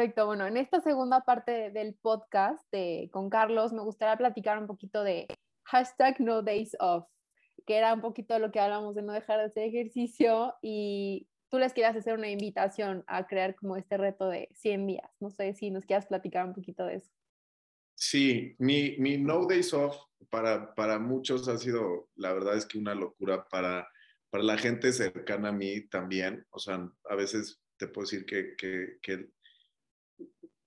Perfecto. Bueno, en esta segunda parte del podcast con Carlos, me gustaría platicar un poquito de hashtag no days off, que era un poquito lo que hablamos de no dejar de hacer ejercicio y tú les quieras hacer una invitación a crear como este reto de 100 días. No sé si nos quieras platicar un poquito de eso. Sí, mi, mi no days off para, para muchos ha sido, la verdad es que una locura para, para la gente cercana a mí también. O sea, a veces te puedo decir que, que, que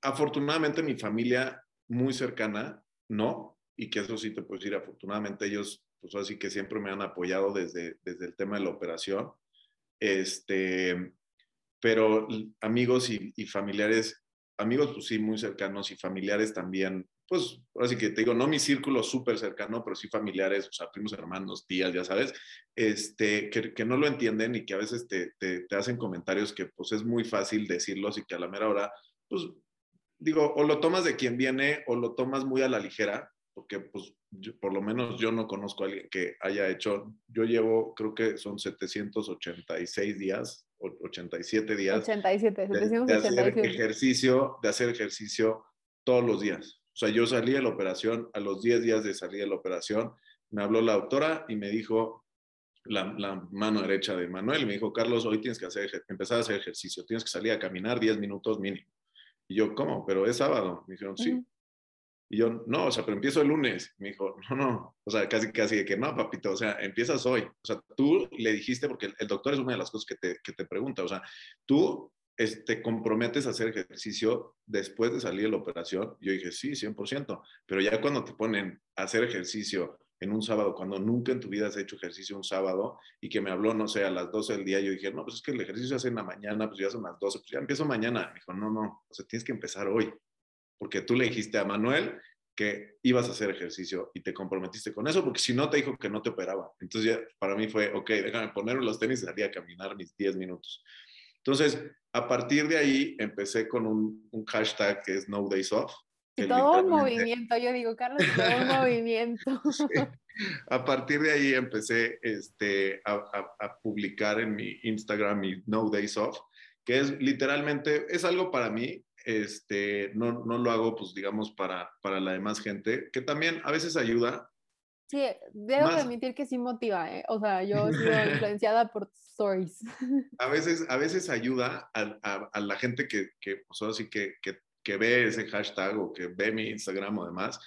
afortunadamente mi familia muy cercana, no, y que eso sí te puedo decir, afortunadamente ellos, pues así que siempre me han apoyado desde, desde el tema de la operación. Este, pero amigos y, y familiares, amigos pues sí, muy cercanos y familiares también, pues así que te digo, no mi círculo súper cercano, pero sí familiares, o sea, primos, hermanos, tías, ya sabes, este, que, que no lo entienden y que a veces te, te, te, hacen comentarios que pues es muy fácil decirlos y que a la mera hora, pues digo, o lo tomas de quien viene o lo tomas muy a la ligera, porque pues por lo menos yo no conozco a alguien que haya hecho, yo llevo, creo que son 786 días, 87 días 87, de, de hacer ejercicio, de hacer ejercicio todos los días. O sea, yo salí de la operación, a los 10 días de salir de la operación, me habló la doctora y me dijo, la, la, mano derecha de Manuel, y me dijo, Carlos, hoy tienes que hacer, empezar a hacer ejercicio, tienes que salir a caminar 10 minutos mínimo. Y yo, ¿cómo? Pero es sábado. Me dijeron, sí. Y yo, no, o sea, pero empiezo el lunes. Me dijo, no, no, o sea, casi, casi de que no, papito, o sea, empiezas hoy. O sea, tú le dijiste, porque el, doctor es una de las cosas que te, que te pregunta, o sea, tú te este, comprometes a hacer ejercicio después de salir de la operación. Yo dije, sí, 100%, pero ya cuando te ponen a hacer ejercicio en un sábado, cuando nunca en tu vida has hecho ejercicio un sábado y que me habló, no sé, a las 12 del día, yo dije, no, pues es que el ejercicio se hace en la mañana, pues ya son las 12, pues ya empiezo mañana. Me dijo, no, no, o sea, tienes que empezar hoy, porque tú le dijiste a Manuel que ibas a hacer ejercicio y te comprometiste con eso, porque si no te dijo que no te operaba. Entonces ya para mí fue, ok, déjame poner los tenis y salir a caminar mis 10 minutos. Entonces, a partir de ahí empecé con un, un hashtag que es No Days Off, todo un movimiento, yo digo, Carlos, todo un movimiento. A partir de ahí empecé este, a, a, publicar en mi Instagram mi No Days Off, que es literalmente, es algo para mí, este, no, no lo hago, pues digamos, para, para la demás gente, que también a veces ayuda. Sí, debo admitir que sí motiva, ¿eh? o sea, yo he sido influenciada por stories. A veces, a veces ayuda a, a, a la gente que, que pues ahora sí que, que que ve ese hashtag o que ve mi Instagram o demás.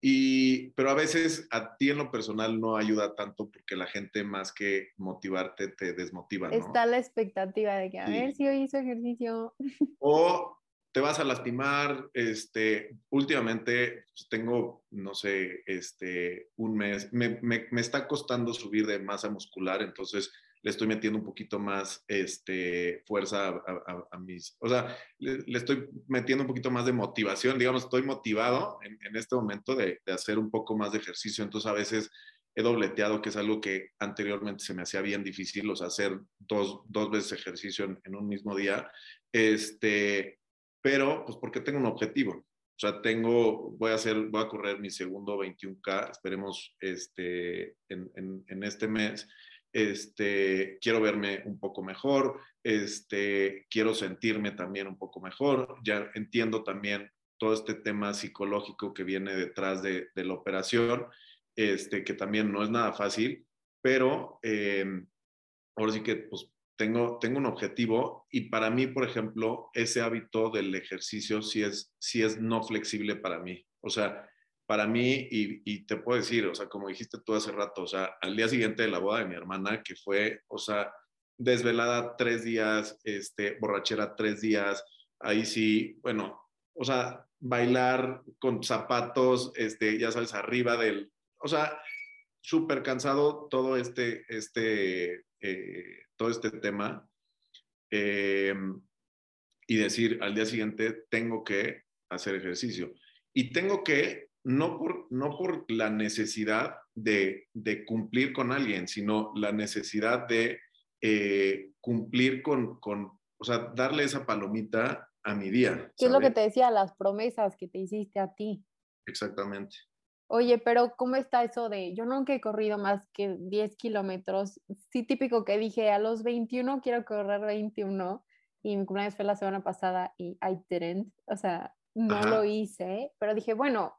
Y, pero a veces a ti en lo personal no ayuda tanto porque la gente más que motivarte te desmotiva. ¿no? Está la expectativa de que a ver si hoy hizo ejercicio. O te vas a lastimar. Este, últimamente pues, tengo, no sé, este, un mes, me, me, me está costando subir de masa muscular, entonces le estoy metiendo un poquito más este, fuerza a, a, mis, o sea, le, le, estoy metiendo un poquito más de motivación, digamos, estoy motivado en, en este momento de, de, hacer un poco más de ejercicio, entonces a veces he dobleteado, que es algo que anteriormente se me hacía bien difícil, o sea, hacer dos, dos veces ejercicio en, en un mismo día, este, pero pues porque tengo un objetivo, o sea, tengo, voy a hacer, voy a correr mi segundo 21K, esperemos este, en, en este mes, este, quiero verme un poco mejor, este, quiero sentirme también un poco mejor, ya entiendo también todo este tema psicológico que viene detrás de, la operación, este, que también no es nada fácil, pero eh, ahora sí que pues, tengo, tengo un objetivo y para mí, por ejemplo, ese hábito del ejercicio sí es, sí es no flexible para mí. O sea, para mí, y, te puedo decir, o sea, como dijiste tú hace rato, o sea, al día siguiente de la boda de mi hermana, que fue, o sea, desvelada tres días, este, borrachera tres días, ahí sí, bueno, o sea, bailar con zapatos, este, ya sabes, arriba del, o sea, súper cansado todo este, este, eh, todo este tema. Eh, y decir al día siguiente, tengo que hacer ejercicio. Y tengo que no por, no por la necesidad de, de cumplir con alguien, sino la necesidad de eh, cumplir con, con, o sea, darle esa palomita a mi día. ¿Qué es lo que te decía, las promesas que te hiciste a ti? Exactamente. Oye, pero ¿cómo está eso de, yo nunca he corrido más que 10 kilómetros? Sí, típico que dije, a los 21 quiero correr 21 y mi cumpleaños fue la semana pasada y I didn't, o sea, no lo hice, pero dije, bueno,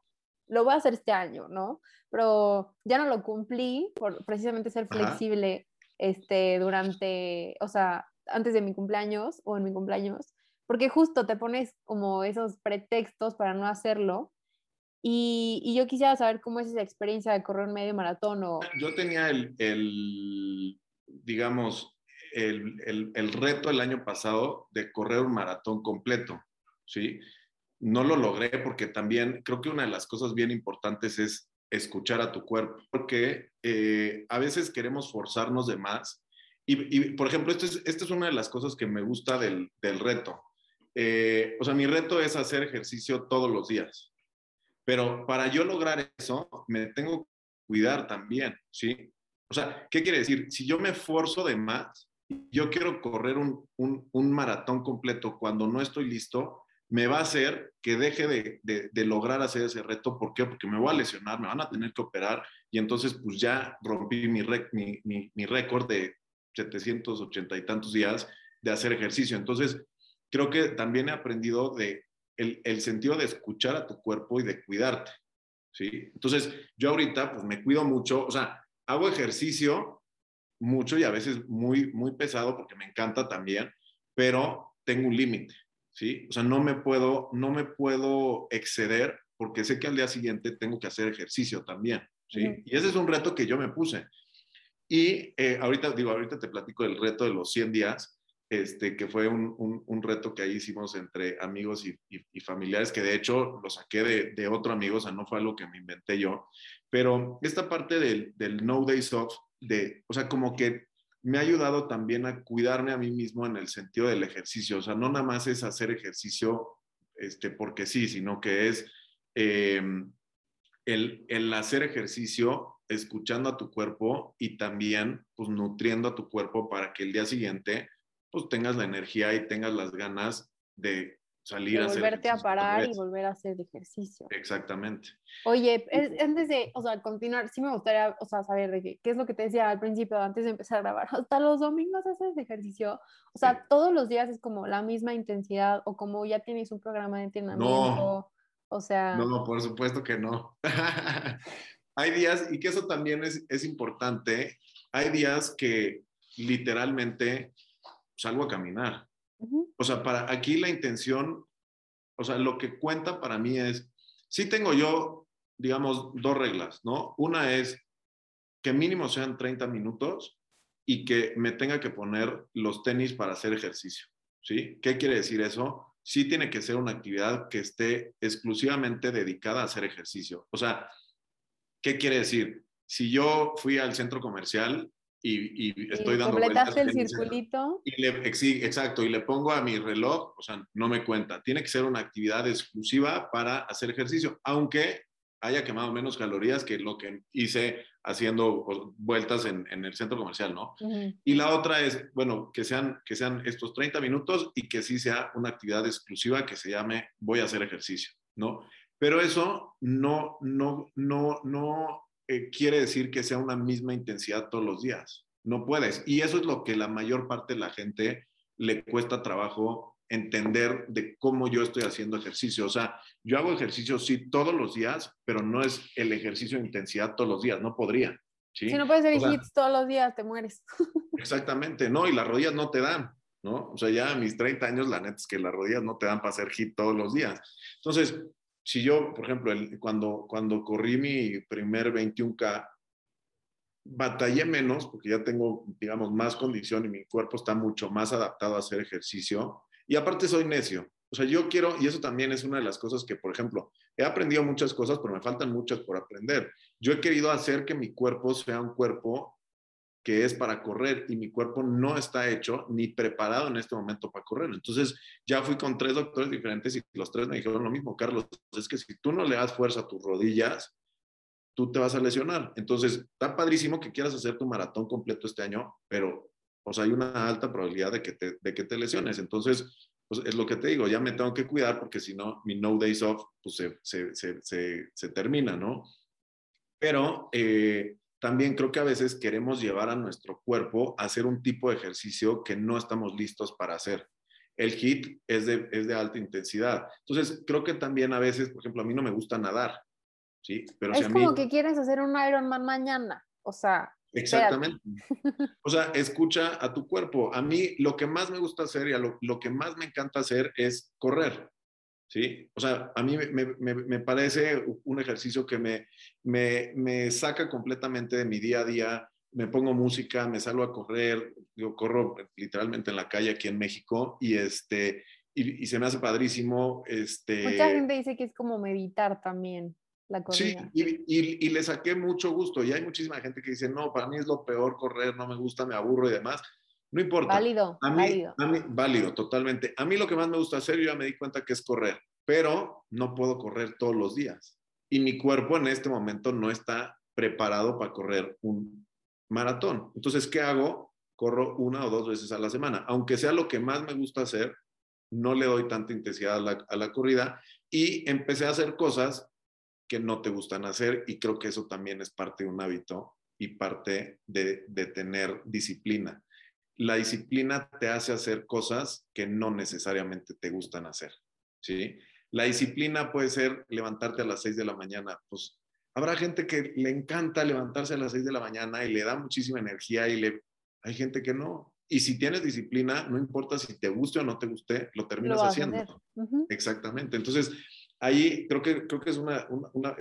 lo voy a hacer este año, ¿no? Pero ya no lo cumplí por precisamente ser flexible este, durante, o sea, antes de mi cumpleaños o en mi cumpleaños, porque justo te pones como esos pretextos para no hacerlo. Y, y yo quisiera saber cómo es esa experiencia de correr un medio maratón o... Yo tenía el, el digamos, el, el, el, reto el año pasado de correr un maratón completo, ¿sí? No lo logré porque también creo que una de las cosas bien importantes es escuchar a tu cuerpo, porque eh, a veces queremos forzarnos de más. Y, por ejemplo, esta es, es una de las cosas que me gusta del, del reto. Eh, o sea, mi reto es hacer ejercicio todos los días. Pero para yo lograr eso, me tengo que cuidar también, ¿sí? O sea, ¿qué quiere decir? Si yo me esfuerzo de más, yo quiero correr un, un maratón completo cuando no estoy listo, me va a hacer que deje de, de, lograr hacer ese reto. ¿Por qué? Porque me voy a lesionar, me van a tener que operar y entonces pues ya rompí mi, mi, mi, mi récord de 780 y tantos días de hacer ejercicio. Entonces, creo que también he aprendido de el, el, sentido de escuchar a tu cuerpo y de cuidarte. ¿sí? Entonces, yo ahorita pues me cuido mucho, o sea, hago ejercicio mucho y a veces muy, muy pesado porque me encanta también, pero tengo un límite. ¿Sí? O sea, no me puedo, no me puedo exceder porque sé que al día siguiente tengo que hacer ejercicio también, ¿sí? Y ese es un reto que yo me puse. Y eh, ahorita, digo, ahorita te platico del reto de los 100 días, este, que fue un, un, reto que ahí hicimos entre amigos y, y, familiares, que de hecho lo saqué de, de, otro amigo, o sea, no fue algo que me inventé yo, pero esta parte del, del No Days Off, de, o sea, como que me ha ayudado también a cuidarme a mí mismo en el sentido del ejercicio. O sea, no nada más es hacer ejercicio este, porque sí, sino que es eh, el, el, hacer ejercicio escuchando a tu cuerpo y también pues nutriendo a tu cuerpo para que el día siguiente pues tengas la energía y tengas las ganas de salir a hacer volverte a parar y volver a hacer ejercicio. Exactamente. Oye, antes de, o sea, continuar, sí me gustaría, o sea, saber de qué, qué es lo que te decía al principio, antes de empezar a grabar, hasta los domingos haces ejercicio, o sea, todos los días es como la misma intensidad o como ya tienes un programa de entrenamiento, no, o sea... No, por supuesto que no. hay días, y que eso también es, es importante, hay días que literalmente salgo a caminar o sea, para aquí la intención, o sea, lo que cuenta para mí es, sí tengo yo, digamos, dos reglas, ¿no? Una es que mínimo sean 30 minutos y que me tenga que poner los tenis para hacer ejercicio, ¿sí? ¿Qué quiere decir eso? Sí tiene que ser una actividad que esté exclusivamente dedicada a hacer ejercicio. O sea, ¿qué quiere decir? Si yo fui al centro comercial y, estoy dando completaste el circulito. Y le, exacto, y le pongo a mi reloj, o sea, no me cuenta. Tiene que ser una actividad exclusiva para hacer ejercicio, aunque haya quemado menos calorías que lo que hice haciendo vueltas en, en el centro comercial, ¿no? Y la otra es, bueno, que sean, que sean estos 30 minutos y que sí sea una actividad exclusiva que se llame voy a hacer ejercicio, ¿no? Pero eso no, no, no, no eh, quiere decir que sea una misma intensidad todos los días. No puedes. Y eso es lo que la mayor parte de la gente le cuesta trabajo entender de cómo yo estoy haciendo ejercicio. O sea, yo hago ejercicio sí todos los días, pero no es el ejercicio de intensidad todos los días, no podría. Si no puedes hacer hits todos los días, te mueres. Exactamente, no, y las rodillas no te dan, ¿no? O sea, ya a mis 30 años, la neta es que las rodillas no te dan para hacer hit todos los días. Entonces, si yo, por ejemplo, cuando, cuando corrí mi primer 21K, batallé menos porque ya tengo, digamos, más condición y mi cuerpo está mucho más adaptado a hacer ejercicio. Y aparte soy necio. O sea, yo quiero, y eso también es una de las cosas que, por ejemplo, he aprendido muchas cosas, pero me faltan muchas por aprender. Yo he querido hacer que mi cuerpo sea un cuerpo que es para correr y mi cuerpo no está hecho ni preparado en este momento para correr. Entonces ya fui con tres doctores diferentes y los tres me dijeron lo mismo, Carlos, es que si tú no le das fuerza a tus rodillas, tú te vas a lesionar. Entonces, está padrísimo que quieras hacer tu maratón completo este año, pero pues hay una alta probabilidad de que te, de que te lesiones. Entonces, pues es lo que te digo, ya me tengo que cuidar porque si no, mi no days off pues se, se, se, se termina, ¿no? Pero eh, también creo que a veces queremos llevar a nuestro cuerpo a hacer un tipo de ejercicio que no estamos listos para hacer. el hit es de, es de alta intensidad. Entonces, creo que también a veces, por ejemplo, a mí no me gusta nadar, ¿sí? Pero es como que quieres hacer un Ironman mañana, o sea... Exactamente. O sea, escucha a tu cuerpo. A mí lo que más me gusta hacer y lo, lo que más me encanta hacer es correr. ¿Sí? O sea, a mí me, parece un ejercicio que me, me, saca completamente de mi día a día. Me pongo música, me salgo a correr, yo corro literalmente en la calle aquí en México y, este, y, se me hace padrísimo. Este... Mucha gente dice que es como meditar también. La corrida. Sí, y, y, le saqué mucho gusto. Y hay muchísima gente que dice, no, para mí es lo peor correr, no me gusta, me aburro y demás. No importa. Válido, a mí, válido. A mí, válido, totalmente. A mí lo que más me gusta hacer, yo ya me di cuenta que es correr, pero no puedo correr todos los días. Y mi cuerpo en este momento no está preparado para correr un maratón. Entonces, ¿qué hago? Corro una o dos veces a la semana. Aunque sea lo que más me gusta hacer, no le doy tanta intensidad a la, a la corrida y empecé a hacer cosas que no te gustan hacer y creo que eso también es parte de un hábito y parte de, de tener disciplina la disciplina te hace hacer cosas que no necesariamente te gustan hacer, ¿sí? La disciplina puede ser levantarte a las 6 de la mañana, pues habrá gente que le encanta levantarse a las 6 de la mañana y le da muchísima energía y le hay gente que no. Y si tienes disciplina, no importa si te guste o no te guste, lo terminas haciendo. Exactamente. Entonces, ahí creo que, creo que es una,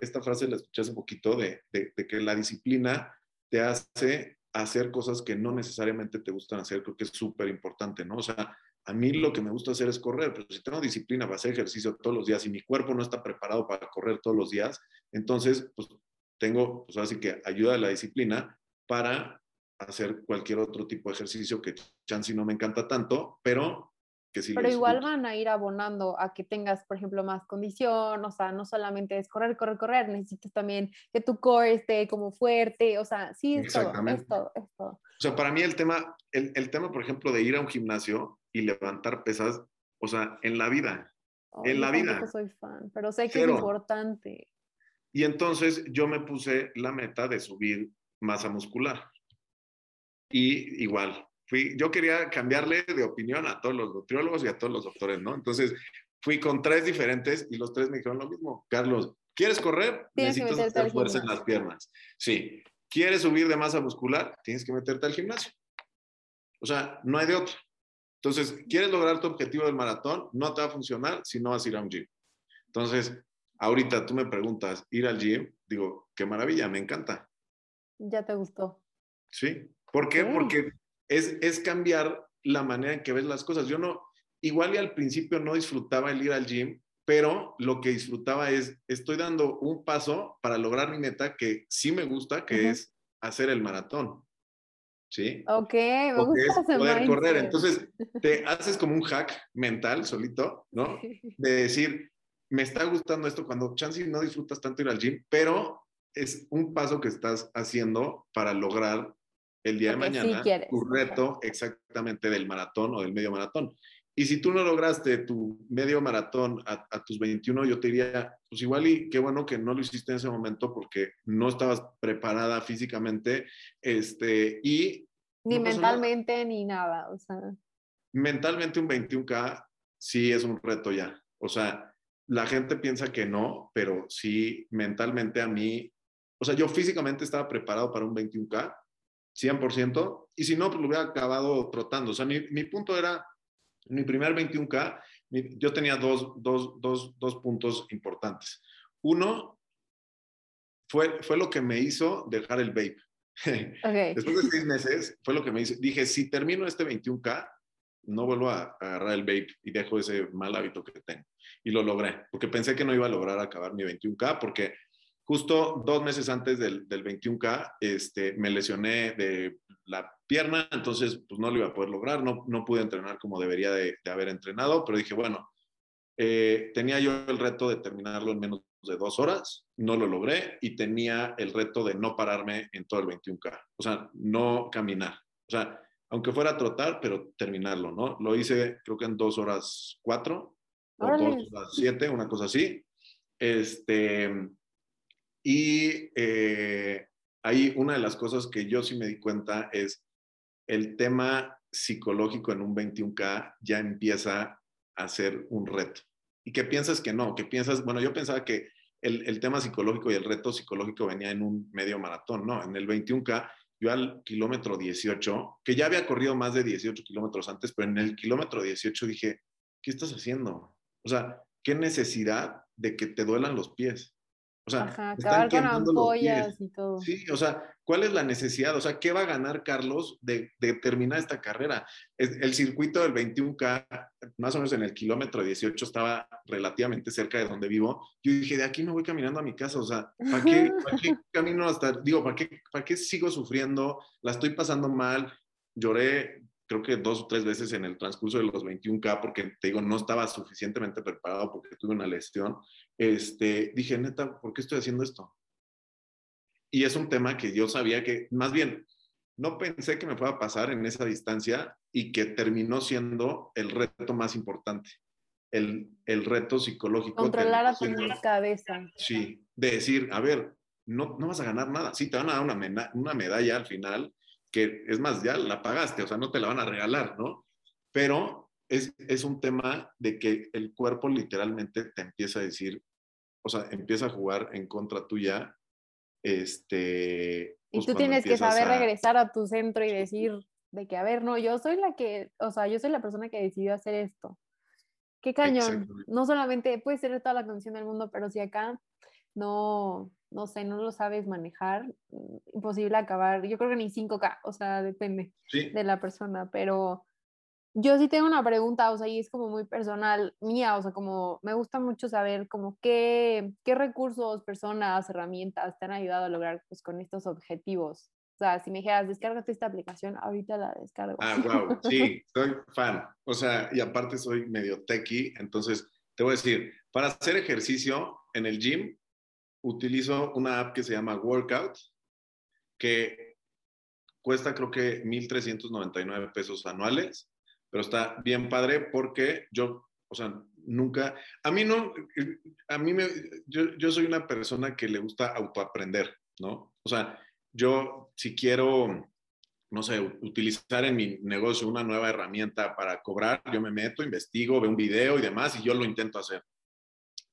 esta frase la escuché hace un poquito de, de que la disciplina te hace hacer cosas que no necesariamente te gustan hacer, creo que es súper importante, ¿no? O sea, a mí lo que me gusta hacer es correr, pero si tengo disciplina para hacer ejercicio todos los días y mi cuerpo no está preparado para correr todos los días, entonces, pues tengo, pues así que ayuda a la disciplina para hacer cualquier otro tipo de ejercicio que chance no me encanta tanto, pero pero igual van a ir abonando a que tengas, por ejemplo, más condición, o sea, no solamente es correr, correr, correr, necesitas también que tu core esté como fuerte, o sea, sí, es Exactamente. todo, es todo, O sea, para mí el tema, el, el, tema, por ejemplo, de ir a un gimnasio y levantar pesas, o sea, en la vida, en la vida. soy fan, pero sé que es importante. Y entonces yo me puse la meta de subir masa muscular. Y igual, yo quería cambiarle de opinión a todos los nutriólogos y a todos los doctores, ¿no? Entonces fui con tres diferentes y los tres me dijeron lo mismo. Carlos, ¿quieres correr? Necesitas hacer fuerza en las piernas. Sí. ¿Quieres subir de masa muscular? Tienes que meterte al gimnasio. O sea, no hay de otro. Entonces, ¿quieres lograr tu objetivo del maratón? No te va a funcionar si no vas a ir a un gym. Entonces, ahorita tú me preguntas, ir al gym, digo, qué maravilla, me encanta. Ya te gustó. Sí. ¿Por qué? Porque es, cambiar la manera en que ves las cosas. Yo no, igual y al principio no disfrutaba el ir al gym, pero lo que disfrutaba es, estoy dando un paso para lograr mi meta que sí me gusta, que es hacer el maratón. ¿Sí? Ok, me gusta poder correr. Entonces, te haces como un hack mental solito, ¿no? De decir, me está gustando esto cuando chance no disfrutas tanto ir al gym, pero es un paso que estás haciendo para lograr el día de mañana tu reto exactamente del maratón o del medio maratón. Y si tú no lograste tu medio maratón a, tus 21, yo te diría, pues igual y qué bueno que no lo hiciste en ese momento porque no estabas preparada físicamente este, y... Ni mentalmente ni nada, o sea. Mentalmente un 21K sí es un reto ya. O sea, la gente piensa que no, pero sí mentalmente a mí, o sea, yo físicamente estaba preparado para un 21K, 100%, y si no, pues lo hubiera acabado trotando. O sea, mi, mi punto era, mi primer 21K, yo tenía dos, dos, dos, dos, puntos importantes. Uno, fue, fue lo que me hizo dejar el vape. Después de seis meses, fue lo que me hizo. Dije, si termino este 21K, no vuelvo a, a agarrar el vape y dejo ese mal hábito que tengo. Y lo logré, porque pensé que no iba a lograr acabar mi 21K, porque justo dos meses antes del, del 21K, este, me lesioné de la pierna, entonces pues no lo iba a poder lograr, no, no pude entrenar como debería de, haber entrenado, pero dije, bueno, eh, tenía yo el reto de terminarlo en menos de dos horas, no lo logré y tenía el reto de no pararme en todo el 21K, o sea, no caminar, o sea, aunque fuera a trotar, pero terminarlo, ¿no? Lo hice creo que en dos horas cuatro, o dos horas siete, una cosa así. Este, y eh, ahí una de las cosas que yo sí me di cuenta es el tema psicológico en un 21K ya empieza a ser un reto. Y que piensas que no, que piensas, bueno, yo pensaba que el, el tema psicológico y el reto psicológico venía en un medio maratón, no, en el 21K yo al kilómetro 18, que ya había corrido más de 18 kilómetros antes, pero en el kilómetro 18 dije, ¿qué estás haciendo? O sea, ¿qué necesidad de que te duelan los pies? O sea, Ajá, acabar con ampollas y todo. Sí, o sea, ¿cuál es la necesidad? O sea, ¿qué va a ganar Carlos de, de terminar esta carrera? El, circuito del 21K, más o menos en el kilómetro 18, estaba relativamente cerca de donde vivo. Yo dije, de aquí me voy caminando a mi casa, o sea, ¿para qué, para qué camino hasta, digo, ¿para qué, ¿para qué sigo sufriendo? La estoy pasando mal, lloré creo que dos o tres veces en el transcurso de los 21K, porque te digo, no estaba suficientemente preparado porque tuve una lesión, este, dije, neta, ¿por qué estoy haciendo esto? Y es un tema que yo sabía que, más bien, no pensé que me fuera a pasar en esa distancia y que terminó siendo el reto más importante, el, el reto psicológico. Controlar a tu cabeza. Sí, de decir, a ver, no, no vas a ganar nada. Sí, te van a dar una, una medalla al final, que es más, ya la pagaste, o sea, no te la van a regalar, ¿no? Pero es, es un tema de que el cuerpo literalmente te empieza a decir, o sea, empieza a jugar en contra tuya. Este, y pues, tú tienes que saber regresar a tu centro y decir de que, a ver, no, yo soy la que, o sea, yo soy la persona que decidió hacer esto. Qué cañón. No solamente puede ser toda la condición del mundo, pero si acá no, no sé, no lo sabes manejar, mm, imposible acabar. Yo creo que ni 5K, o sea, depende de la persona, pero yo sí tengo una pregunta, o sea, y es como muy personal mía, o sea, como me gusta mucho saber como qué, qué recursos, personas, herramientas te han ayudado a lograr pues con estos objetivos. O sea, si me dijeras, descárgate esta aplicación, ahorita la descargo. Ah, wow, sí, soy fan. O sea, y aparte soy medio techie, entonces te voy a decir, para hacer ejercicio en el gym, utilizo una app que se llama Workout, que cuesta creo que 1.399 pesos anuales, pero está bien padre porque yo, o sea, nunca, a mí no, a mí me, yo, yo soy una persona que le gusta autoaprender, ¿no? O sea, yo si quiero, no sé, utilizar en mi negocio una nueva herramienta para cobrar, yo me meto, investigo, veo un video y demás y yo lo intento hacer.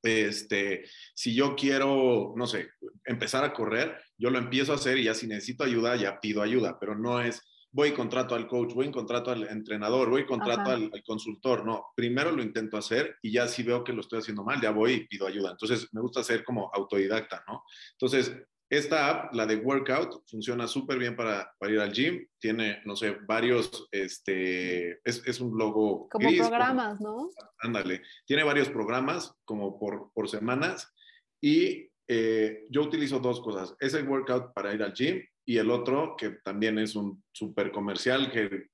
Este, si yo quiero, no sé, empezar a correr, yo lo empiezo a hacer y ya si necesito ayuda, ya pido ayuda, pero no es voy y contrato al coach, voy y contrato al entrenador, voy y contrato al, consultor. No, primero lo intento hacer y ya si veo que lo estoy haciendo mal, ya voy y pido ayuda. Entonces, me gusta ser como autodidacta, ¿no? Entonces, esta app, la de Workout, funciona súper bien para, para, ir al gym. Tiene, no sé, varios, este, es, un logo. Como programas, ¿no? Ándale. Tiene varios programas, como por, por semanas. Y eh, yo utilizo dos cosas. Es el workout para ir al gym y el otro, que también es un súper comercial, que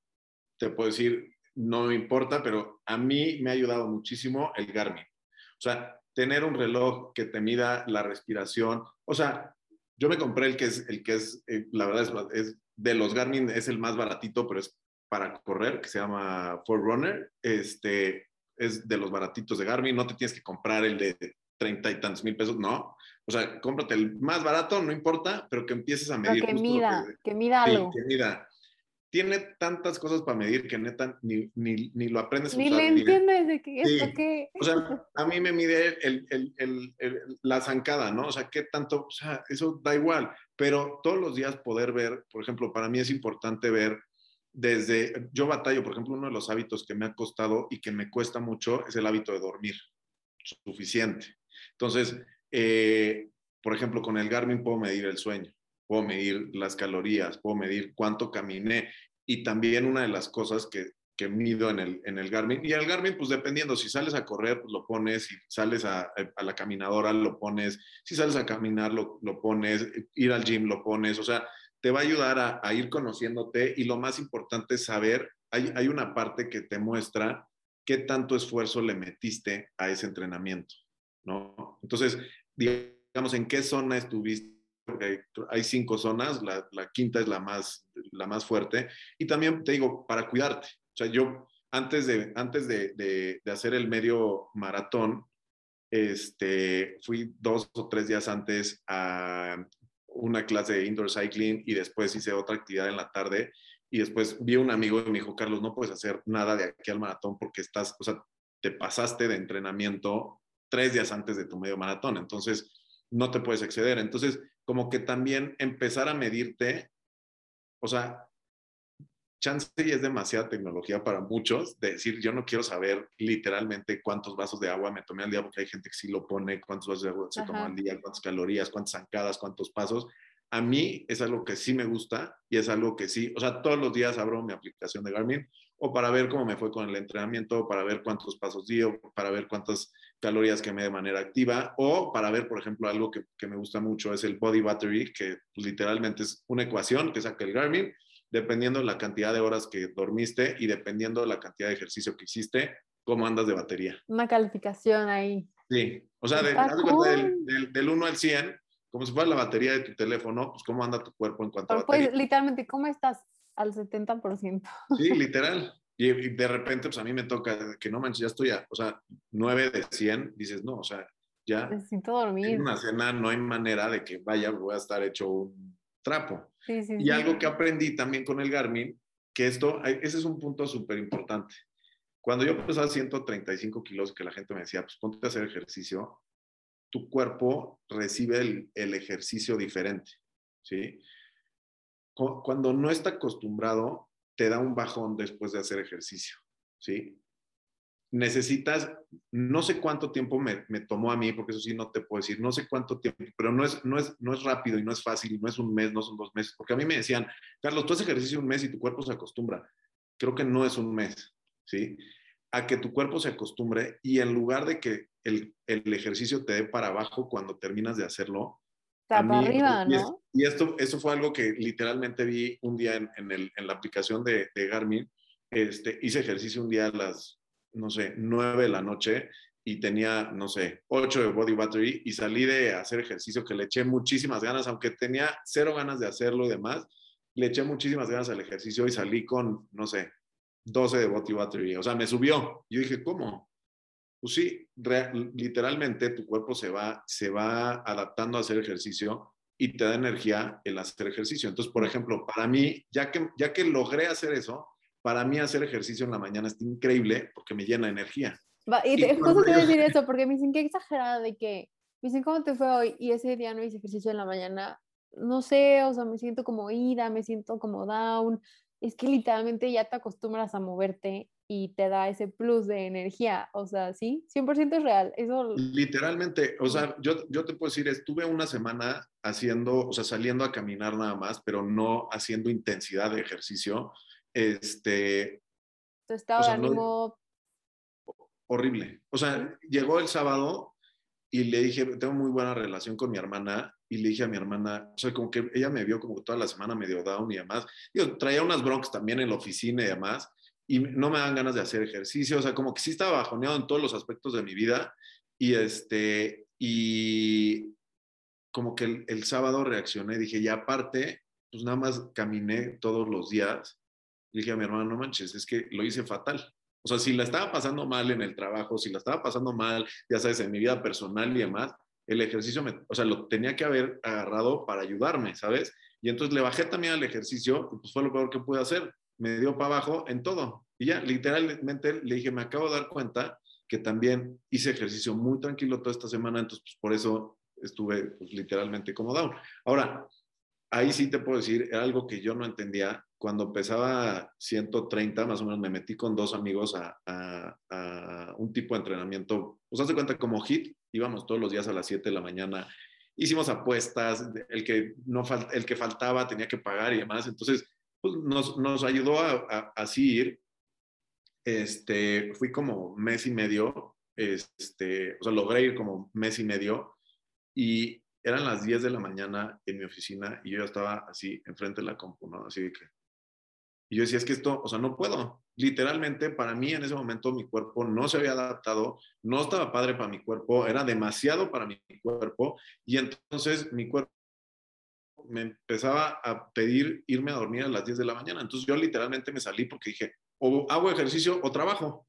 te puedo decir, no me importa, pero a mí me ha ayudado muchísimo el Garmin. O sea, tener un reloj que te mida la respiración. O sea, yo me compré el que es, el que es eh, la verdad es, es, de los Garmin, es el más baratito, pero es para correr, que se llama Forerunner. Este, es de los baratitos de Garmin, no te tienes que comprar el de treinta y tantos mil pesos, no. O sea, cómprate el más barato, no importa, pero que empieces a medir. que mida, que, mida algo. que mida. Tiene tantas cosas para medir que neta ni, ni, ni lo aprendes ni a. Ni le entiendes de qué es qué. O sea, a mí me mide el, el, el, la zancada, ¿no? O sea, qué tanto, o sea, eso da igual. Pero todos los días poder ver, por ejemplo, para mí es importante ver desde, yo batallo, por ejemplo, uno de los hábitos que me ha costado y que me cuesta mucho es el hábito de dormir suficiente. Entonces, eh, por ejemplo, con el Garmin puedo medir el sueño, puedo medir las calorías, puedo medir cuánto caminé y también una de las cosas que, que mido en el, en el Garmin. Y el Garmin, pues dependiendo, si sales a correr, pues lo pones, si sales a, a la caminadora, lo pones, si sales a caminar, lo, lo, pones, ir al gym, lo pones, o sea, te va a ayudar a, a ir conociéndote y lo más importante es saber, hay, hay una parte que te muestra qué tanto esfuerzo le metiste a ese entrenamiento. ¿no? Entonces, digamos, ¿en qué zona estuviste? Porque hay cinco zonas, la, quinta es la más, la más fuerte. Y también te digo, para cuidarte. O sea, yo antes de, antes de, hacer el medio maratón, este, fui dos o tres días antes a una clase de indoor cycling y después hice otra actividad en la tarde y después vi a un amigo y me dijo, Carlos, no puedes hacer nada de aquí al maratón porque estás, o sea, te pasaste de entrenamiento tres días antes de tu medio maratón, entonces no te puedes exceder. Entonces, como que también empezar a medirte, o sea, chance y es demasiada tecnología para muchos de decir, yo no quiero saber literalmente cuántos vasos de agua me tomé al día, porque hay gente que sí lo pone, cuántos vasos de agua se tomó al día, cuántas calorías, cuántas zancadas, cuántos pasos. A mí es algo que sí me gusta y es algo que sí, o sea, todos los días abro mi aplicación de Garmin o para ver cómo me fue con el entrenamiento, para ver cuántos pasos di, o para ver cuántas calorías quemé de manera activa, o para ver, por ejemplo, algo que, que me gusta mucho es el Body Battery, que literalmente es una ecuación que saca el Garmin dependiendo de la cantidad de horas que dormiste y dependiendo de la cantidad de ejercicio que hiciste, cómo andas de batería. Una calificación ahí. Sí, o sea, del, del, 1 al 100, como si fuera la batería de tu teléfono, pues cómo anda tu cuerpo en cuanto a batería. Pues literalmente, ¿cómo estás al 70%? Sí, literal. Y, de repente, pues a mí me toca que no manches, ya estoy, a, o sea, 9 de 100, dices, no, o sea, ya. Necesito dormir. En una cena no hay manera de que vaya, voy a estar hecho un trapo. y algo que aprendí también con el Garmin, que esto, ese es un punto súper importante. Cuando yo pesaba 135 kilos, que la gente me decía, pues ponte a hacer ejercicio, tu cuerpo recibe el, el ejercicio diferente, ¿sí? Cuando no está acostumbrado, te da un bajón después de hacer ejercicio, ¿sí? necesitas, no sé cuánto tiempo me, tomó a mí, porque eso sí no te puedo decir, no sé cuánto tiempo, pero no es, no, es, no es rápido y no es fácil, y no es un mes, no son dos meses, porque a mí me decían, Carlos, tú haces ejercicio un mes y tu cuerpo se acostumbra. Creo que no es un mes, ¿sí? A que tu cuerpo se acostumbre y en lugar de que el ejercicio te dé para abajo cuando terminas de hacerlo, Está para arriba, ¿no? Y, esto, eso fue algo que literalmente vi un día en, en, el, en la aplicación de, de Garmin. Este, hice ejercicio un día a las no sé, nueve de la noche y tenía, no sé, ocho de body battery y salí de hacer ejercicio que le eché muchísimas ganas, aunque tenía cero ganas de hacerlo y demás, le eché muchísimas ganas al ejercicio y salí con, no sé, 12 de body battery. O sea, me subió. Yo dije, ¿cómo? Pues sí, literalmente tu cuerpo se va, se va adaptando a hacer ejercicio y te da energía el hacer ejercicio. Entonces, por ejemplo, para mí, ya que, ya que logré hacer eso, para mí hacer ejercicio en la mañana es increíble porque me llena energía. y, te, justo te voy a decir eso, porque me dicen que exagerada de que, me dicen, ¿cómo te fue hoy? Y ese día no hice ejercicio en la mañana. No sé, o sea, me siento como ida, me siento como down. Es que literalmente ya te acostumbras a moverte y te da ese plus de energía. O sea, sí, 100% es real. Eso... Literalmente, o sea, yo, yo te puedo decir, estuve una semana haciendo, o sea, saliendo a caminar nada más, pero no haciendo intensidad de ejercicio este... Tu estado de ánimo... horrible. O sea, llegó el sábado y le dije, tengo muy buena relación con mi hermana y le dije a mi hermana, o sea, como que ella me vio como toda la semana medio down y demás. Yo traía unas broncas también en la oficina y demás y no me dan ganas de hacer ejercicio, o sea, como que sí estaba bajoneado en todos los aspectos de mi vida y este, y como que el, sábado reaccioné, dije, y aparte, pues nada más caminé todos los días le dije a mi hermano, no manches, es que lo hice fatal. O sea, si la estaba pasando mal en el trabajo, si la estaba pasando mal, ya sabes, en mi vida personal y demás, el ejercicio, me, o sea, lo tenía que haber agarrado para ayudarme, ¿sabes? Y entonces le bajé también al ejercicio, pues fue lo peor que pude hacer. Me dio para abajo en todo. Y ya, literalmente le dije, me acabo de dar cuenta que también hice ejercicio muy tranquilo toda esta semana, entonces pues por eso estuve pues, literalmente como down. Ahora, ahí sí te puedo decir, era algo que yo no entendía cuando pesaba 130, más o menos, me metí con dos amigos a, un tipo de entrenamiento, pues hace cuenta como HIT, íbamos todos los días a las 7 de la mañana, hicimos apuestas, el que, no el que faltaba tenía que pagar y demás, entonces pues, nos, ayudó a, así ir. Este, fui como mes y medio, este, o sea, logré ir como mes y medio y eran las 10 de la mañana en mi oficina y yo ya estaba así enfrente de la compu, ¿no? Así y yo decía, es que esto, o sea, no puedo. Literalmente, para mí en ese momento mi cuerpo no se había adaptado, no estaba padre para mi cuerpo, era demasiado para mi cuerpo. Y entonces mi cuerpo me empezaba a pedir irme a dormir a las 10 de la mañana. Entonces yo literalmente me salí porque dije, o hago ejercicio o trabajo.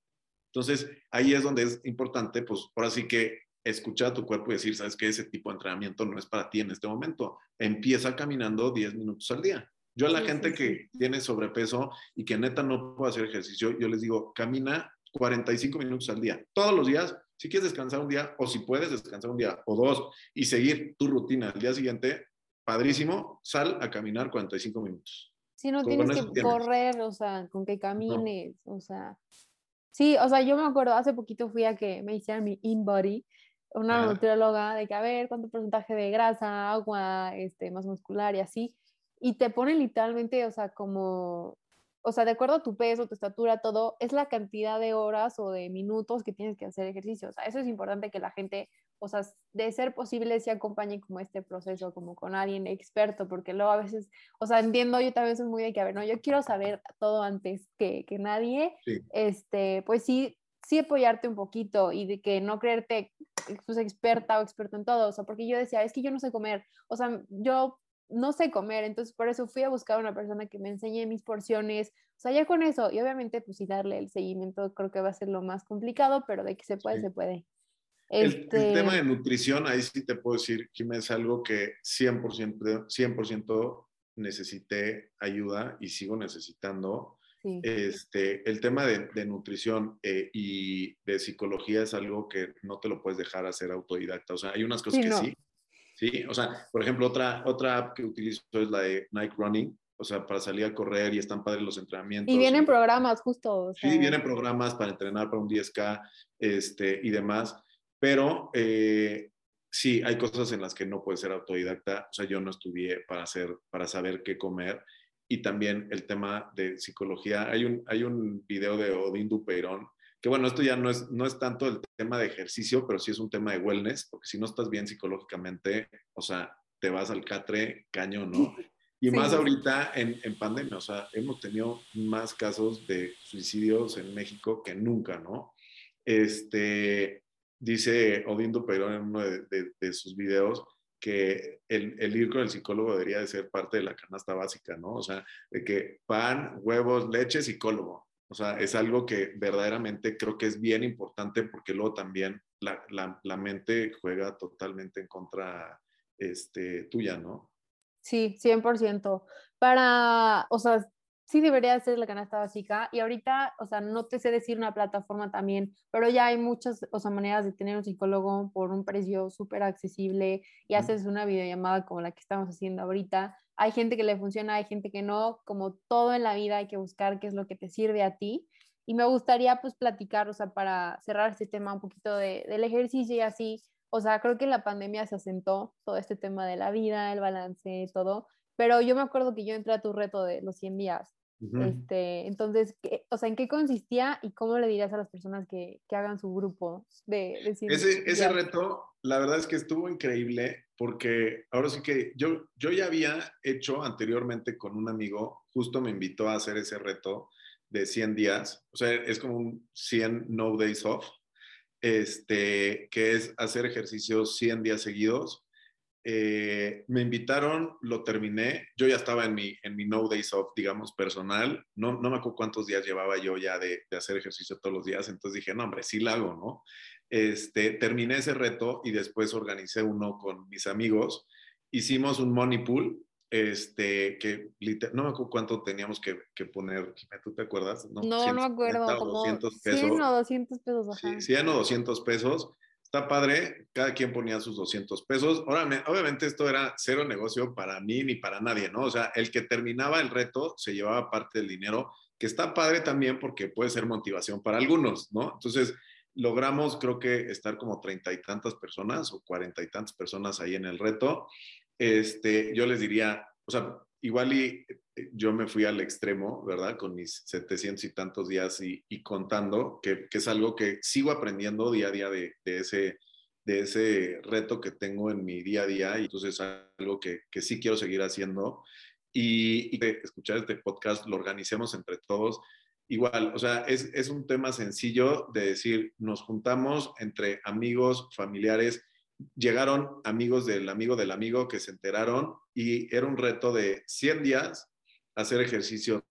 Entonces ahí es donde es importante, pues ahora sí que escuchar a tu cuerpo y decir, sabes que ese tipo de entrenamiento no es para ti en este momento. Empieza caminando 10 minutos al día Yo a la gente que tiene sobrepeso y que neta no puede hacer ejercicio, yo les digo, camina 45 minutos al día, todos los días. Si quieres descansar un día o si puedes descansar un día o dos y seguir tu rutina al día siguiente, padrísimo, sal a caminar 45 minutos. Si no tienes que correr, o sea, con que camines, o sea. Sí, o sea, yo me acuerdo, hace poquito fui a que me hicieran mi in-body, una nutrióloga, de que a ver cuánto porcentaje de grasa, agua, este, más muscular y así y te ponen literalmente, o sea, como, o sea, de acuerdo a tu peso, tu estatura, todo, es la cantidad de horas o de minutos que tienes que hacer ejercicio. O sea, eso es importante que la gente, o sea, de ser posible, se acompañe como este proceso, como con alguien experto, porque luego a veces, o sea, entiendo, yo también soy muy de que, a ver, no, yo quiero saber todo antes que, que nadie, este, pues sí, sí apoyarte un poquito y de que no creerte pues, experta o experto en todo, o sea, porque yo decía, es que yo no sé comer, o sea, yo no sé comer, entonces por eso fui a buscar a una persona que me enseñe mis porciones, o sea, ya con eso, y obviamente pues sí darle el seguimiento creo que va a ser lo más complicado, pero de que se puede, se puede. El, este tema de nutrición, ahí sí te puedo decir, que es algo que 100%, 100 necesité ayuda y sigo necesitando. Este, el tema de, nutrición eh, y de psicología es algo que no te lo puedes dejar hacer autodidacta. O sea, hay unas cosas que sí, ¿sí? O sea, por ejemplo, otra, otra app que utilizo es la de Nike Running, o sea, para salir a correr y están padres los entrenamientos. Y vienen programas justo. Sí, vienen programas para entrenar para un 10K este, y demás, pero eh, sí, hay cosas en las que no puedes ser autodidacta, o sea, yo no estudié para, hacer, para saber qué comer. Y también el tema de psicología. Hay un, hay un video de Odín Dupeirón que bueno, esto ya no es, no es tanto el tema de ejercicio, pero sí es un tema de wellness, porque si no estás bien psicológicamente, o sea, te vas al catre caño, ¿no? Y más ahorita en, en, pandemia, o sea, hemos tenido más casos de suicidios en México que nunca, ¿no? Este, dice Odindo Perón en uno de, sus videos que el, ir con el psicólogo debería de ser parte de la canasta básica, ¿no? O sea, de que pan, huevos, leche, psicólogo. O sea, es algo que verdaderamente creo que es bien importante porque luego también la, la, mente juega totalmente en contra este, tuya, ¿no? Sí, 100%. Para, o sea, sí debería ser la canasta básica y ahorita, o sea, no te sé decir una plataforma también, pero ya hay muchas, o sea, maneras de tener un psicólogo por un precio súper accesible y haces una videollamada como la que estamos haciendo ahorita hay gente que le funciona, hay gente que no, como todo en la vida hay que buscar qué es lo que te sirve a ti. Y me gustaría pues platicar, o sea, para cerrar este tema un poquito de, del ejercicio y así, o sea, creo que la pandemia se asentó todo este tema de la vida, el balance, todo, pero yo me acuerdo que yo entré a tu reto de los 100 días. este, entonces, o sea, ¿en qué consistía y cómo le dirías a las personas que, que hagan su grupo de, de 100 ese, ese reto, la verdad es que estuvo increíble porque ahora sí que yo, yo ya había hecho anteriormente con un amigo, justo me invitó a hacer ese reto de 100 días, o sea, es como un 100 no days off, este, que es hacer ejercicios 100 días seguidos. Eh, me invitaron, lo terminé, yo ya estaba en mi, en mi no days off, digamos, personal, no, no me acuerdo cuántos días llevaba yo ya de, de hacer ejercicio todos los días, entonces dije, no, hombre, sí lo hago, ¿no? este, terminé ese reto y después organicé uno con mis amigos. Hicimos un money pool, este, que no me acuerdo cuánto teníamos que, que poner, ¿tú te acuerdas? No, no, me acuerdo, como 200 pesos. 100 o 200 pesos. Sí, 100 o 200 pesos. Está padre, cada quien ponía sus 200 pesos. Obviamente esto era cero negocio para mí ni para nadie, ¿no? O sea, el que terminaba el reto se llevaba parte del dinero, que está padre también porque puede ser motivación para algunos, ¿no? Entonces, logramos creo que estar como treinta y tantas personas o cuarenta y tantas personas ahí en el reto. Este, yo les diría, o sea, igual y eh, yo me fui al extremo, ¿verdad? Con mis 700 y tantos días y, contando, que, es algo que sigo aprendiendo día a día de, ese, de ese reto que tengo en mi día a día y entonces es algo que, que sí quiero seguir haciendo. Y, y escuchar este podcast lo organicemos entre todos igual, o sea, es, es, un tema sencillo de decir, nos juntamos entre amigos, familiares, llegaron amigos del amigo del amigo que se enteraron y era un reto de 100 días hacer ejercicio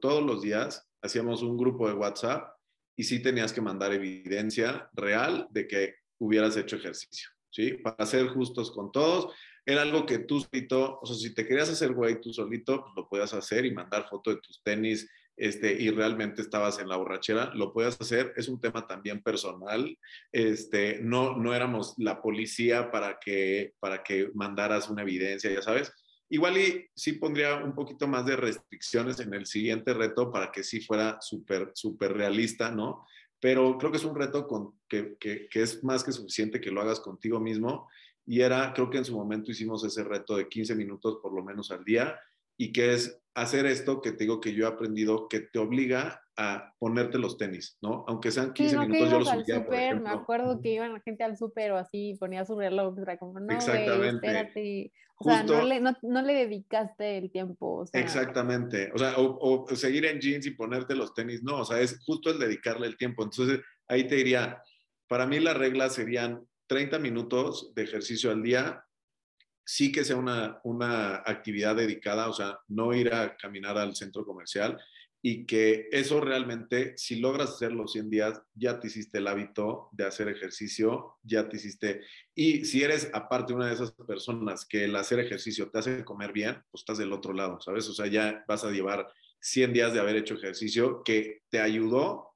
todos los días, hacíamos un grupo de WhatsApp y sí tenías que mandar evidencia real de que hubieras hecho ejercicio, ¿sí? Para ser justos con todos, era algo que tú solito, o sea, si te querías hacer güey tú solito, pues lo podías hacer y mandar foto de tus tenis, este, y realmente estabas en la borrachera, lo puedes hacer. Es un tema también personal. Este, no, no éramos la policía para que, para que mandaras una evidencia, ya sabes. Igual y sí pondría un poquito más de restricciones en el siguiente reto para que sí fuera súper, súper realista, ¿no? Pero creo que es un reto con, que, que, que es más que suficiente que lo hagas contigo mismo. Y era, creo que en su momento hicimos ese reto de 15 minutos por lo menos al día y que es hacer esto que te digo que yo he aprendido, que te obliga a ponerte los tenis, ¿no? Aunque sean 15 minutos, yo los subía, super, Me acuerdo que iban la gente al súper o así, ponía su reloj, era como, no, Exactamente. espérate. O sea, no le, no, no le, dedicaste el tiempo. O sea. Exactamente. O sea, o, o, seguir en jeans y ponerte los tenis, no, o sea, es justo el dedicarle el tiempo. Entonces, ahí te diría, para mí las reglas serían 30 minutos de ejercicio al día, sí que sea una, una actividad dedicada, o sea, no ir a caminar al centro comercial y que eso realmente, si logras hacerlo 100 días, ya te hiciste el hábito de hacer ejercicio, ya te hiciste, y si eres aparte una de esas personas que el hacer ejercicio te hace comer bien, pues estás del otro lado, ¿sabes? O sea, ya vas a llevar 100 días de haber hecho ejercicio que te ayudó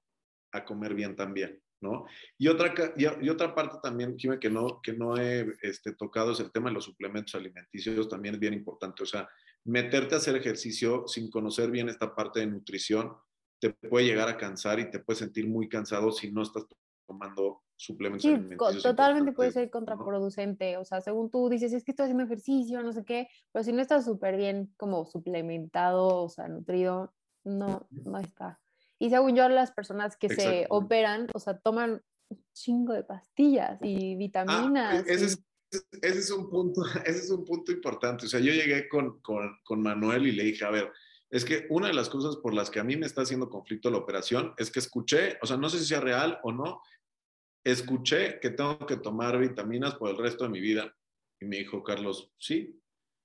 a comer bien también. ¿No? Y otra, y, otra parte también, que no, que no he este, tocado es el tema de los suplementos alimenticios, también es bien importante. O sea, meterte a hacer ejercicio sin conocer bien esta parte de nutrición te puede llegar a cansar y te puedes sentir muy cansado si no estás tomando suplementos sí, alimenticios. Totalmente puede ser contraproducente. O sea, según tú dices, es que estoy haciendo ejercicio, no sé qué, pero si no estás súper bien como suplementado, o sea, nutrido, no, no está. Y según yo, las personas que se operan, o sea, toman un chingo de pastillas y ah, vitaminas. ese, Es, ese, es, un punto, ese es un punto importante. O sea, yo llegué con, con, con Manuel y le dije, a ver, es que una de las cosas por las que a mí me está haciendo conflicto la operación es que escuché, o sea, no sé si sea real o no, escuché que tengo que tomar vitaminas por el resto de mi vida. Y me dijo, Carlos, sí,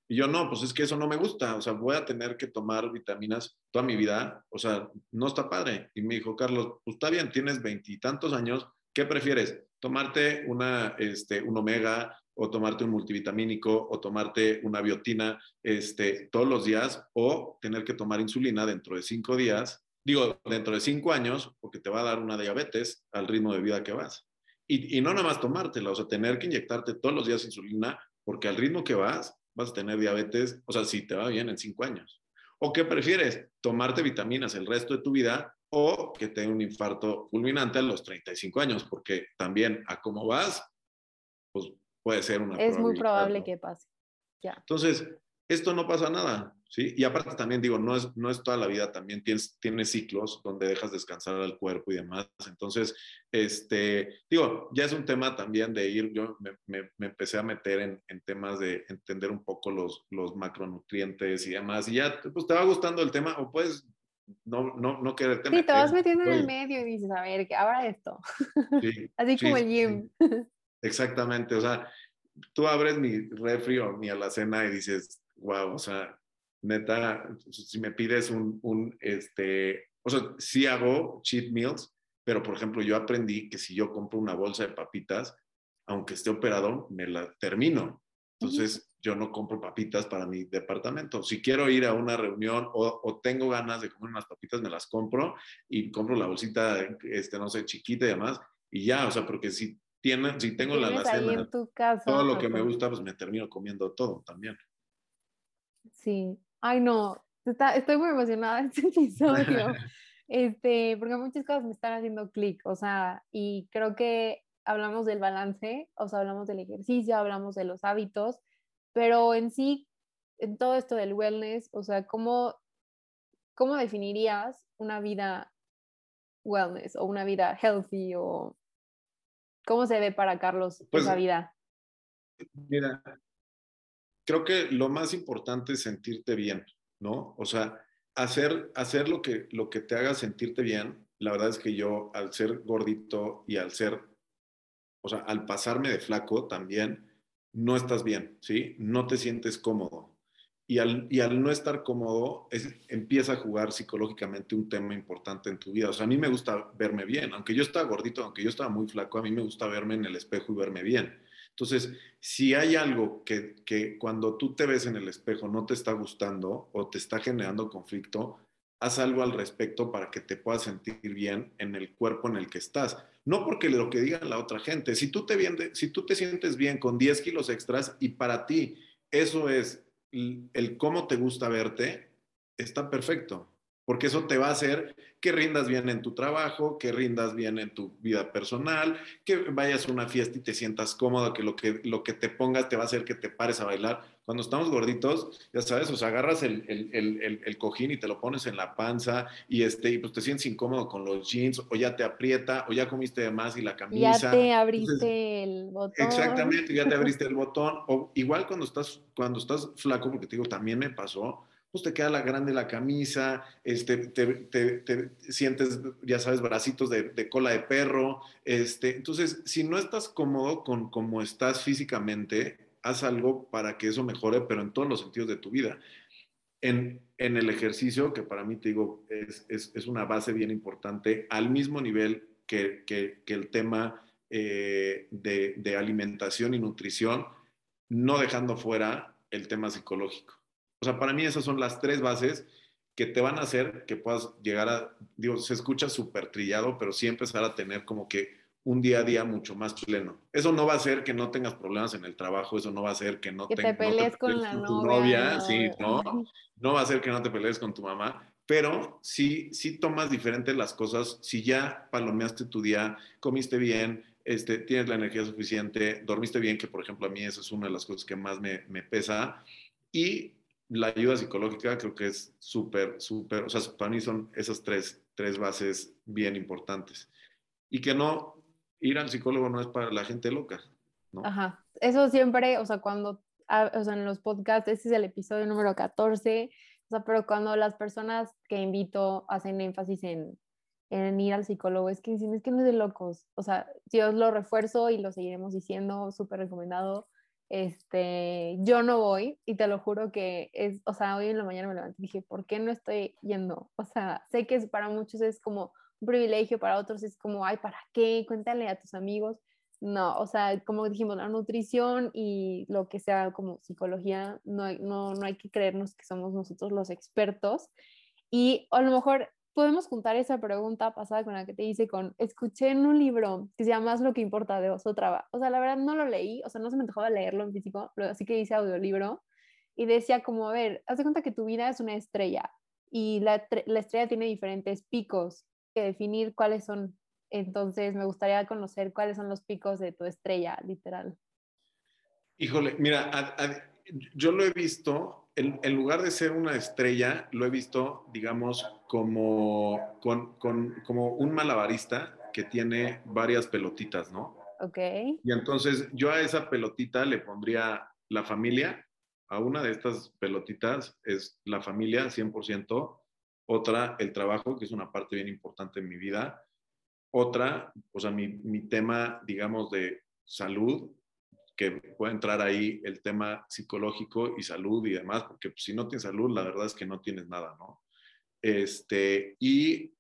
y yo, no, pues es que eso no me gusta, o sea, voy a tener que tomar vitaminas toda mi vida, o sea, no está padre. Y me dijo, Carlos, pues está bien, tienes veintitantos años, ¿qué prefieres? ¿Tomarte una, este, un omega o tomarte un multivitamínico o tomarte una biotina este, todos los días o tener que tomar insulina dentro de cinco días, digo, dentro de cinco años, porque te va a dar una diabetes al ritmo de vida que vas? Y, y no nada más tomártela, o sea, tener que inyectarte todos los días insulina, porque al ritmo que vas, vas a tener diabetes, o sea, si te va bien en cinco años. ¿O qué prefieres? ¿Tomarte vitaminas el resto de tu vida o que te dé un infarto fulminante a los 35 años? Porque también a cómo vas, pues puede ser una... Es muy probable que pase. Ya. Entonces, esto no pasa nada. ¿Sí? Y aparte también digo, no es, no es toda la vida, también tienes, tienes ciclos donde dejas descansar al cuerpo y demás. Entonces, este, digo, ya es un tema también de ir, yo me, me, empecé a meter en, en, temas de entender un poco los, los macronutrientes y demás, y ya, pues te va gustando el tema, o puedes no, no, no quererte Sí, te vas metiendo en el medio y dices, a ver, ¿qué ahora esto? Sí, Así como el gym. Exactamente, o sea, tú abres mi refri o mi alacena y dices, wow, o sea, neta, si me pides un, un, este, o sea, sí hago cheat meals, pero por ejemplo, yo aprendí que si yo compro una bolsa de papitas, aunque esté operado, me la termino. Entonces, yo no compro papitas para mi departamento. Si quiero ir a una reunión o, o, tengo ganas de comer unas papitas, me las compro y compro la bolsita, este, no sé, chiquita y demás, y ya, o sea, porque si, tiene, si tengo la alacena, todo lo que me gusta, pues me termino comiendo todo también. Sí, ay no, estoy muy emocionada de este episodio, este, porque muchas cosas me están haciendo clic, o sea, y creo que hablamos del balance, o sea, hablamos del ejercicio, hablamos de los hábitos, pero en sí, en todo esto del wellness, o sea, ¿cómo, cómo definirías una vida wellness o una vida healthy o cómo se ve para Carlos esa pues vida? Mira, creo que lo más importante es sentirte bien, ¿no? O sea, hacer, hacer lo, que, lo que te haga sentirte bien. La verdad es que yo, al ser gordito y al ser, o sea, al pasarme de flaco también, no estás bien, ¿sí? No te sientes cómodo. Y al, y al no estar cómodo, empieza a jugar psicológicamente un tema importante en tu vida. O sea, a mí me gusta verme bien. Aunque yo estaba gordito, aunque yo estaba muy flaco, a mí me gusta verme en el espejo y verme bien. Entonces, si hay algo que, que cuando tú te ves en el espejo no te está gustando o te está generando conflicto, haz algo al respecto para que te puedas sentir bien en el cuerpo en el que estás. No porque lo que diga la otra gente. Si tú te, bien, si tú te sientes bien con 10 kilos extras y para ti eso es el cómo te gusta verte, está perfecto porque eso te va a hacer que rindas bien en tu trabajo, que rindas bien en tu vida personal, que vayas a una fiesta y te sientas cómodo, que lo que, lo que te pongas te va a hacer que te pares a bailar. Cuando estamos gorditos, ya sabes, o sea, agarras el, el, el, cojín y te lo pones en la panza y, este, y pues te sientes incómodo con los jeans o ya te aprieta o ya comiste de más y la camisa. Ya te abriste el botón. Exactamente, ya te abriste el botón. O igual cuando estás, cuando estás flaco, porque te digo, también me pasó, pues te queda la grande la camisa, este, te, sientes, ya sabes, bracitos de, cola de perro. Este, entonces, si no estás cómodo con cómo estás físicamente, haz algo para que eso mejore, pero en todos los sentidos de tu vida. En, en el ejercicio, que para mí te digo, es, es, una base bien importante, al mismo nivel que, que, el tema eh, de, de alimentación y nutrición, no dejando fuera el tema psicológico. O sea, para mí esas son las tres bases que te van a hacer que puedas llegar a, digo, se escucha súper trillado, pero sí empezar a tener como que un día a día mucho más pleno. Eso no va a hacer que no tengas problemas en el trabajo, eso no va a hacer que no, te, te pelees con, la tu novia, sí, no, no va a hacer que no te pelees con tu mamá, pero sí, sí tomas diferentes las cosas, si ya palomeaste tu día, comiste bien, este, tienes la energía suficiente, dormiste bien, que por ejemplo a mí esa es una de las cosas que más me, me pesa, y la ayuda psicológica creo que es súper, súper, o sea, para mí son esas tres, tres bases bien importantes. Y que no, ir al psicólogo no es para la gente loca, ¿no? Ajá, eso siempre, o sea, cuando, ah, o sea, en los podcasts, este es el episodio número 14, o sea, pero cuando las personas que invito hacen énfasis en, en ir al psicólogo, es que dicen, es que no es de locos, o sea, yo lo refuerzo y lo seguiremos diciendo, súper recomendado, este, yo no voy y te lo juro que es, o sea, hoy en la mañana me levanté y dije, ¿por qué no estoy yendo? O sea, sé que para muchos es como un privilegio, para otros es como, ay, ¿para qué? Cuéntale a tus amigos. No, o sea, como dijimos, la nutrición y lo que sea como psicología, no, no, no hay que creernos que somos nosotros los expertos. Y a lo mejor podemos juntar esa pregunta pasada con la que te hice con, escuché en un libro que se llama Más lo que importa de Osotrava. O sea, la verdad no lo leí, o sea, no se me dejaba leerlo en físico, así que hice audiolibro y decía como, a ver, haz de cuenta que tu vida es una estrella y la, la estrella tiene diferentes picos que definir cuáles son. Entonces, me gustaría conocer cuáles son los picos de tu estrella, literal. Híjole, mira, yo lo he visto en, lugar de ser una estrella, lo he visto, digamos, como, con, como un malabarista que tiene varias pelotitas, ¿no? Ok. Y entonces yo a esa pelotita le pondría la familia, a una de estas pelotitas es la familia 100%, otra el trabajo, que es una parte bien importante en mi vida, otra, o sea, mi, mi tema, digamos, de salud, que puede entrar ahí el tema psicológico y salud y demás, porque pues, si no tienes salud, la verdad es que no tienes nada, ¿no? Este, y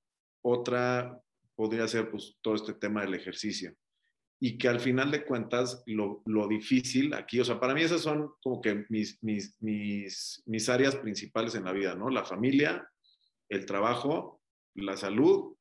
otra podría ser pues todo este tema del ejercicio. Y que al final de cuentas, lo, lo difícil aquí, o sea, para mí esas son como que mis, mis, mis, mis áreas principales en la vida, ¿no? La familia, el trabajo, la salud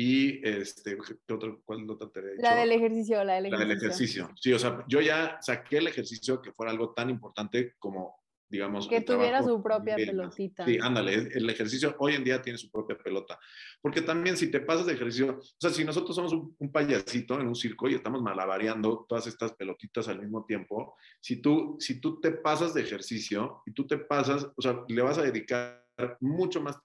y este, otro, ¿cuál otra te La del ejercicio, la del ejercicio. La del ejercicio. Sí, o sea, yo ya saqué el ejercicio que fuera algo tan importante como, digamos. Que tuviera su propia pelotita. Sí, ándale, el ejercicio hoy en día tiene su propia pelota. Porque también si te pasas de ejercicio, o sea, si nosotros somos un, un payasito en un circo y estamos malabareando todas estas pelotitas al mismo tiempo, si tú, si tú te pasas de ejercicio y tú te pasas, o sea, le vas a dedicar mucho más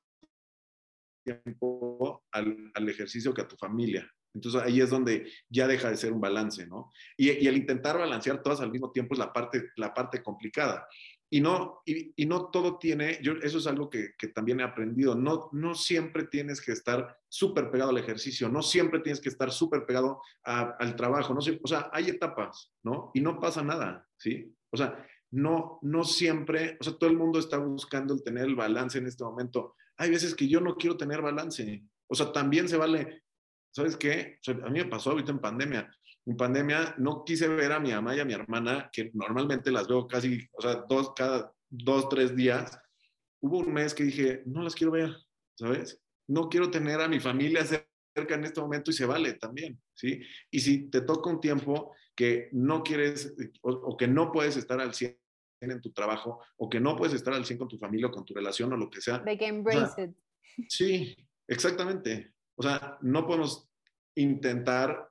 tiempo al, al, ejercicio que a tu familia. Entonces ahí es donde ya deja de ser un balance, ¿no? Y, el intentar balancear todas al mismo tiempo es la parte, la parte complicada. Y no, y, no todo tiene, yo, eso es algo que, que, también he aprendido, no, no siempre tienes que estar súper pegado al ejercicio, no siempre tienes que estar súper pegado al trabajo, no o sea, hay etapas, ¿no? Y no pasa nada, ¿sí? O sea, no, no siempre, o sea, todo el mundo está buscando el tener el balance en este momento hay veces que yo no quiero tener balance. O sea, también se vale, ¿sabes qué? a mí me pasó ahorita en pandemia. En pandemia no quise ver a mi mamá y a mi hermana, que normalmente las veo casi, o sea, dos, cada dos, tres días. Hubo un mes que dije, no las quiero ver, ¿sabes? No quiero tener a mi familia cerca en este momento y se vale también, ¿sí? Y si te toca un tiempo que no quieres o, que no puedes estar al 100 en tu trabajo o que no puedes estar al 100 con tu familia o con tu relación o lo que sea. De que embrace it. Sí, exactamente. O sea, no podemos intentar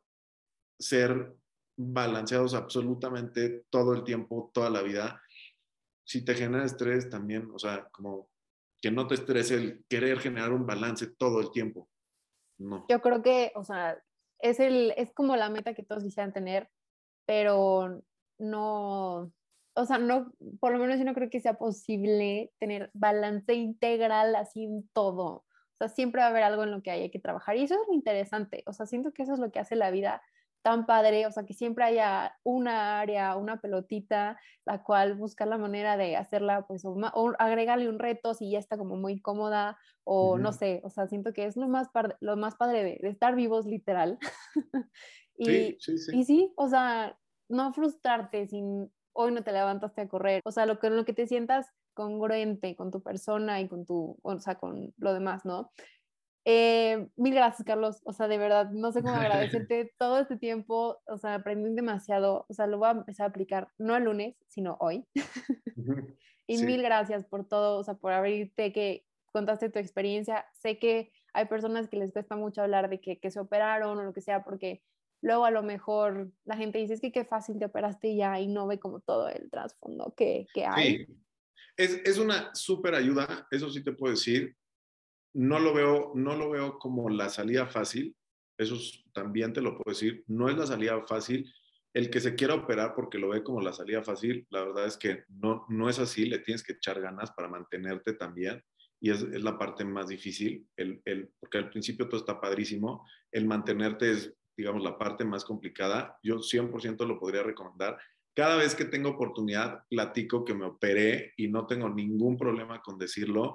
ser balanceados absolutamente todo el tiempo, toda la vida. Si te genera estrés también, o sea, como que no te estrese el querer generar un balance todo el tiempo. No. Yo creo que, o sea, es, el, es como la meta que todos quisieran tener, pero no, o sea, no, por lo menos yo no creo que sea posible tener balance integral así en todo. O sea, siempre va a haber algo en lo que haya que trabajar y eso es lo interesante. O sea, siento que eso es lo que hace la vida tan padre, o sea, que siempre haya una área, una pelotita, la cual buscar la manera de hacerla, pues, o, agregarle un reto si ya está como muy cómoda, o no sé, o sea, siento que es lo más, lo más padre de, estar vivos, literal. y, sí, sí, sí. y sí, o sea, no frustrarte sin hoy no te levantaste a correr, o sea, lo que, lo que te sientas congruente con tu persona y con tu, o sea, con lo demás, ¿no? Eh, mil gracias, Carlos. O sea, de verdad, no sé cómo agradecerte todo este tiempo. O sea, aprendí demasiado. O sea, lo voy a empezar a aplicar no el lunes, sino hoy. y mil gracias por todo, o sea, por abrirte, que contaste tu experiencia. Sé que hay personas que les cuesta mucho hablar de que, que se operaron o lo que sea, porque luego a lo mejor la gente dice, es que qué fácil te operaste ya y no ve como todo el trasfondo que, que hay. Sí. Es, es una súper ayuda, eso sí te puedo decir no lo veo, no lo veo como la salida fácil, eso también te lo puedo decir, no es la salida fácil. El que se quiera operar porque lo ve como la salida fácil, la verdad es que no, no es así, le tienes que echar ganas para mantenerte también y es, la parte más difícil, el, el, porque al principio todo está padrísimo, el mantenerte es, digamos, la parte más complicada. Yo 100% lo podría recomendar. Cada vez que tengo oportunidad, platico que me operé y no tengo ningún problema con decirlo.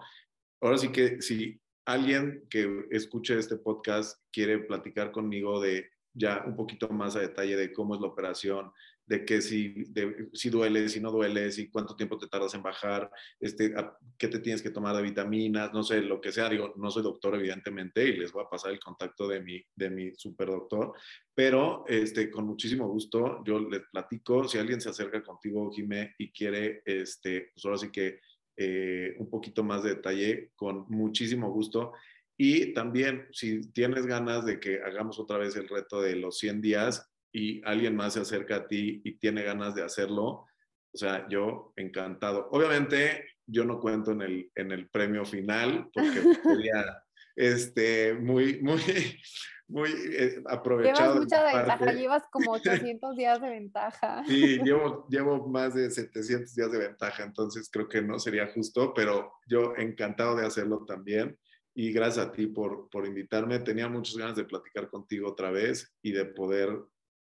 Ahora sí que si alguien que escuche este podcast quiere platicar conmigo de ya un poquito más a detalle de cómo es la operación, de que si, si duele, si no duele, si cuánto tiempo te tardas en bajar, este, qué te tienes que tomar de vitaminas, no sé, lo que sea. Digo, no soy doctor, evidentemente, y les voy a pasar el contacto de mi, de mi super doctor, pero este, con muchísimo gusto yo les platico. Si alguien se acerca contigo, Jimé, y quiere, este, pues ahora sí que eh, un poquito más de detalle, con muchísimo gusto. Y también, si tienes ganas de que hagamos otra vez el reto de los 100 días y alguien más se acerca a ti y tiene ganas de hacerlo, o sea, yo encantado. Obviamente, yo no cuento en el, en el premio final porque sería este, muy, muy, muy eh, aprovechado. Llevas mucha ventaja, llevas como 800 días de ventaja. Sí, llevo, llevo más de 700 días de ventaja, entonces creo que no sería justo, pero yo encantado de hacerlo también. Y gracias a ti por, por invitarme. Tenía muchas ganas de platicar contigo otra vez y de poder,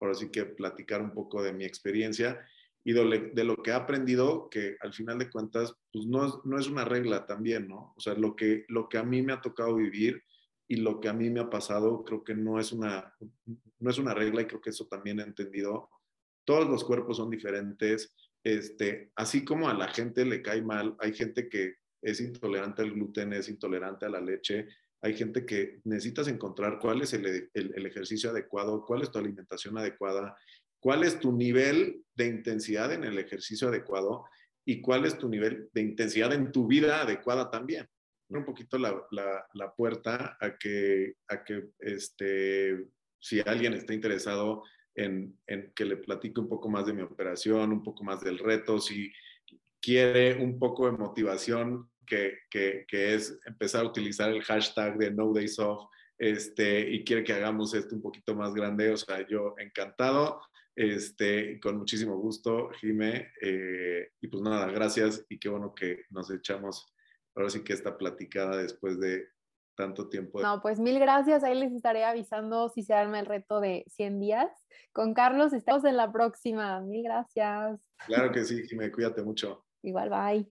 ahora sí que platicar un poco de mi experiencia y de, lo que he aprendido, que al final de cuentas, pues no es, no es una regla también, ¿no? O sea, lo que, lo que a mí me ha tocado vivir y lo que a mí me ha pasado, creo que no es una, no es una regla y creo que eso también he entendido. Todos los cuerpos son diferentes, este, así como a la gente le cae mal, hay gente que es intolerante al gluten, es intolerante a la leche, hay gente que necesitas encontrar cuál es el, ejercicio adecuado, cuál es tu alimentación adecuada cuál es tu nivel de intensidad en el ejercicio adecuado y cuál es tu nivel de intensidad en tu vida adecuada también. Un poquito la, la, puerta a que, a que este, si alguien está interesado en, en, que le platique un poco más de mi operación, un poco más del reto, si quiere un poco de motivación, que, que, que es empezar a utilizar el hashtag de No Days Off, este, y quiere que hagamos esto un poquito más grande, o sea, yo encantado. Este, con muchísimo gusto, Jime. Eh, y pues nada, gracias y qué bueno que nos echamos ahora sí que esta platicada después de tanto tiempo. No, pues mil gracias. Ahí les estaré avisando si se arma el reto de 100 días. Con Carlos estamos en la próxima. Mil gracias. Claro que sí, Jime. Cuídate mucho. Igual, bye.